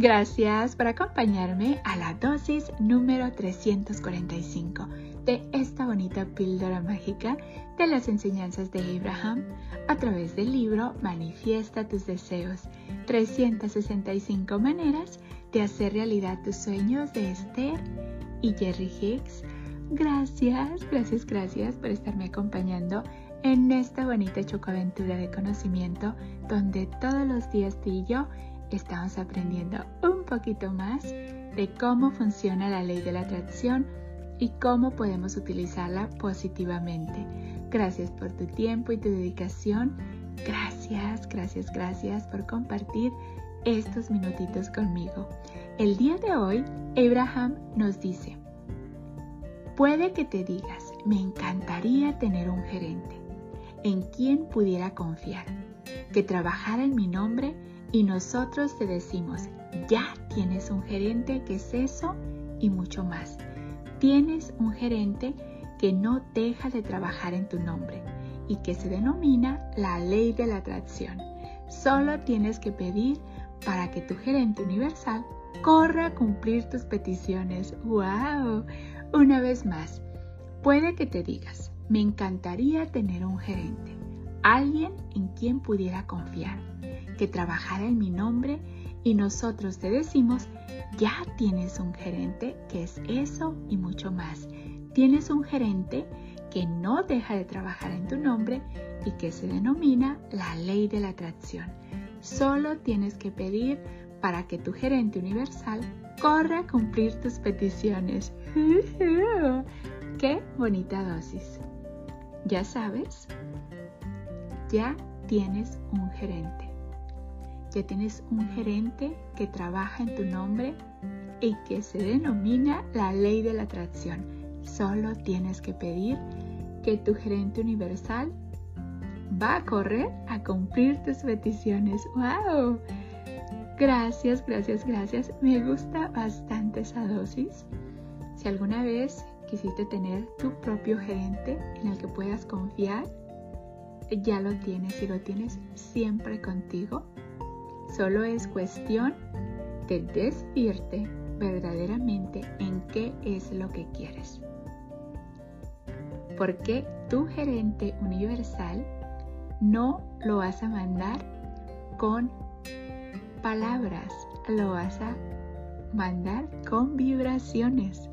Gracias por acompañarme a la dosis número 345 de esta bonita píldora mágica de las enseñanzas de Abraham a través del libro Manifiesta tus deseos, 365 maneras de hacer realidad tus sueños de Esther y Jerry Hicks. Gracias, gracias, gracias por estarme acompañando en esta bonita chocoaventura de conocimiento donde todos los días tú y yo estamos aprendiendo un poquito más de cómo funciona la ley de la atracción y cómo podemos utilizarla positivamente. Gracias por tu tiempo y tu dedicación. Gracias, gracias, gracias por compartir estos minutitos conmigo. El día de hoy, Abraham nos dice, puede que te digas, me encantaría tener un gerente en quien pudiera confiar, que trabajara en mi nombre y nosotros te decimos, ya tienes un gerente que es eso y mucho más. Tienes un gerente que no deja de trabajar en tu nombre y que se denomina la ley de la atracción. Solo tienes que pedir para que tu gerente universal corra a cumplir tus peticiones. ¡Wow! Una vez más, puede que te digas, me encantaría tener un gerente, alguien en quien pudiera confiar que trabajara en mi nombre y nosotros te decimos, ya tienes un gerente que es eso y mucho más. Tienes un gerente que no deja de trabajar en tu nombre y que se denomina la ley de la atracción. Solo tienes que pedir para que tu gerente universal corra a cumplir tus peticiones. ¡Qué bonita dosis! Ya sabes, ya tienes un gerente ya tienes un gerente que trabaja en tu nombre y que se denomina la ley de la atracción. Solo tienes que pedir que tu gerente universal va a correr a cumplir tus peticiones. ¡Wow! Gracias, gracias, gracias. Me gusta bastante esa dosis. Si alguna vez quisiste tener tu propio gerente en el que puedas confiar, ya lo tienes y lo tienes siempre contigo. Solo es cuestión de decirte verdaderamente en qué es lo que quieres. Porque tu gerente universal no lo vas a mandar con palabras, lo vas a mandar con vibraciones.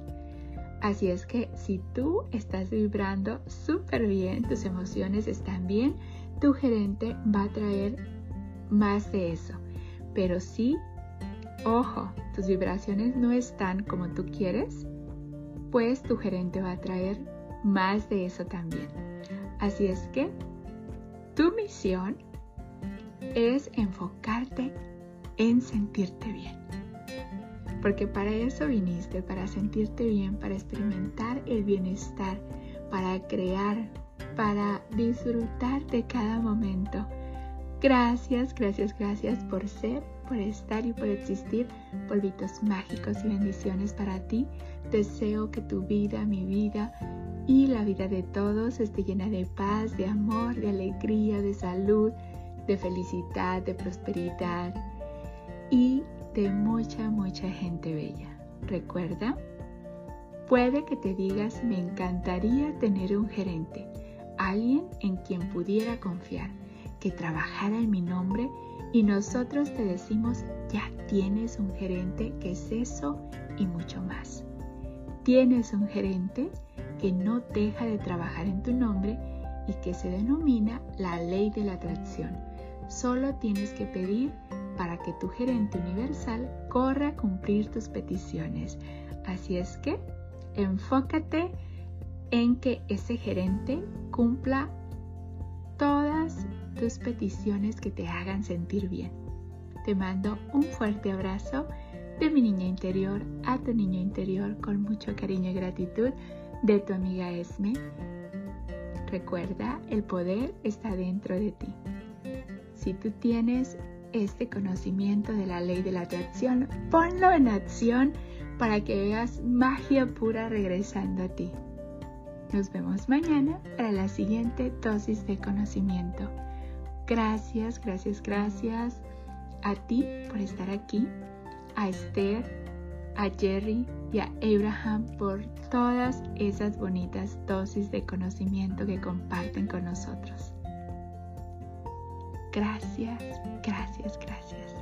Así es que si tú estás vibrando súper bien, tus emociones están bien, tu gerente va a traer más de eso. Pero si, ojo, tus vibraciones no están como tú quieres, pues tu gerente va a traer más de eso también. Así es que tu misión es enfocarte en sentirte bien. Porque para eso viniste, para sentirte bien, para experimentar el bienestar, para crear, para disfrutar de cada momento Gracias, gracias, gracias por ser, por estar y por existir. Polvitos mágicos y bendiciones para ti. Deseo que tu vida, mi vida y la vida de todos esté llena de paz, de amor, de alegría, de salud, de felicidad, de prosperidad y de mucha, mucha gente bella. Recuerda, puede que te digas, me encantaría tener un gerente, alguien en quien pudiera confiar que trabajara en mi nombre y nosotros te decimos, ya tienes un gerente que es eso y mucho más. Tienes un gerente que no deja de trabajar en tu nombre y que se denomina la ley de la atracción. Solo tienes que pedir para que tu gerente universal corra a cumplir tus peticiones. Así es que enfócate en que ese gerente cumpla todas tus peticiones que te hagan sentir bien. Te mando un fuerte abrazo de mi niña interior a tu niño interior con mucho cariño y gratitud de tu amiga Esme. Recuerda, el poder está dentro de ti. Si tú tienes este conocimiento de la ley de la atracción, ponlo en acción para que veas magia pura regresando a ti. Nos vemos mañana para la siguiente dosis de conocimiento. Gracias, gracias, gracias a ti por estar aquí, a Esther, a Jerry y a Abraham por todas esas bonitas dosis de conocimiento que comparten con nosotros. Gracias, gracias, gracias.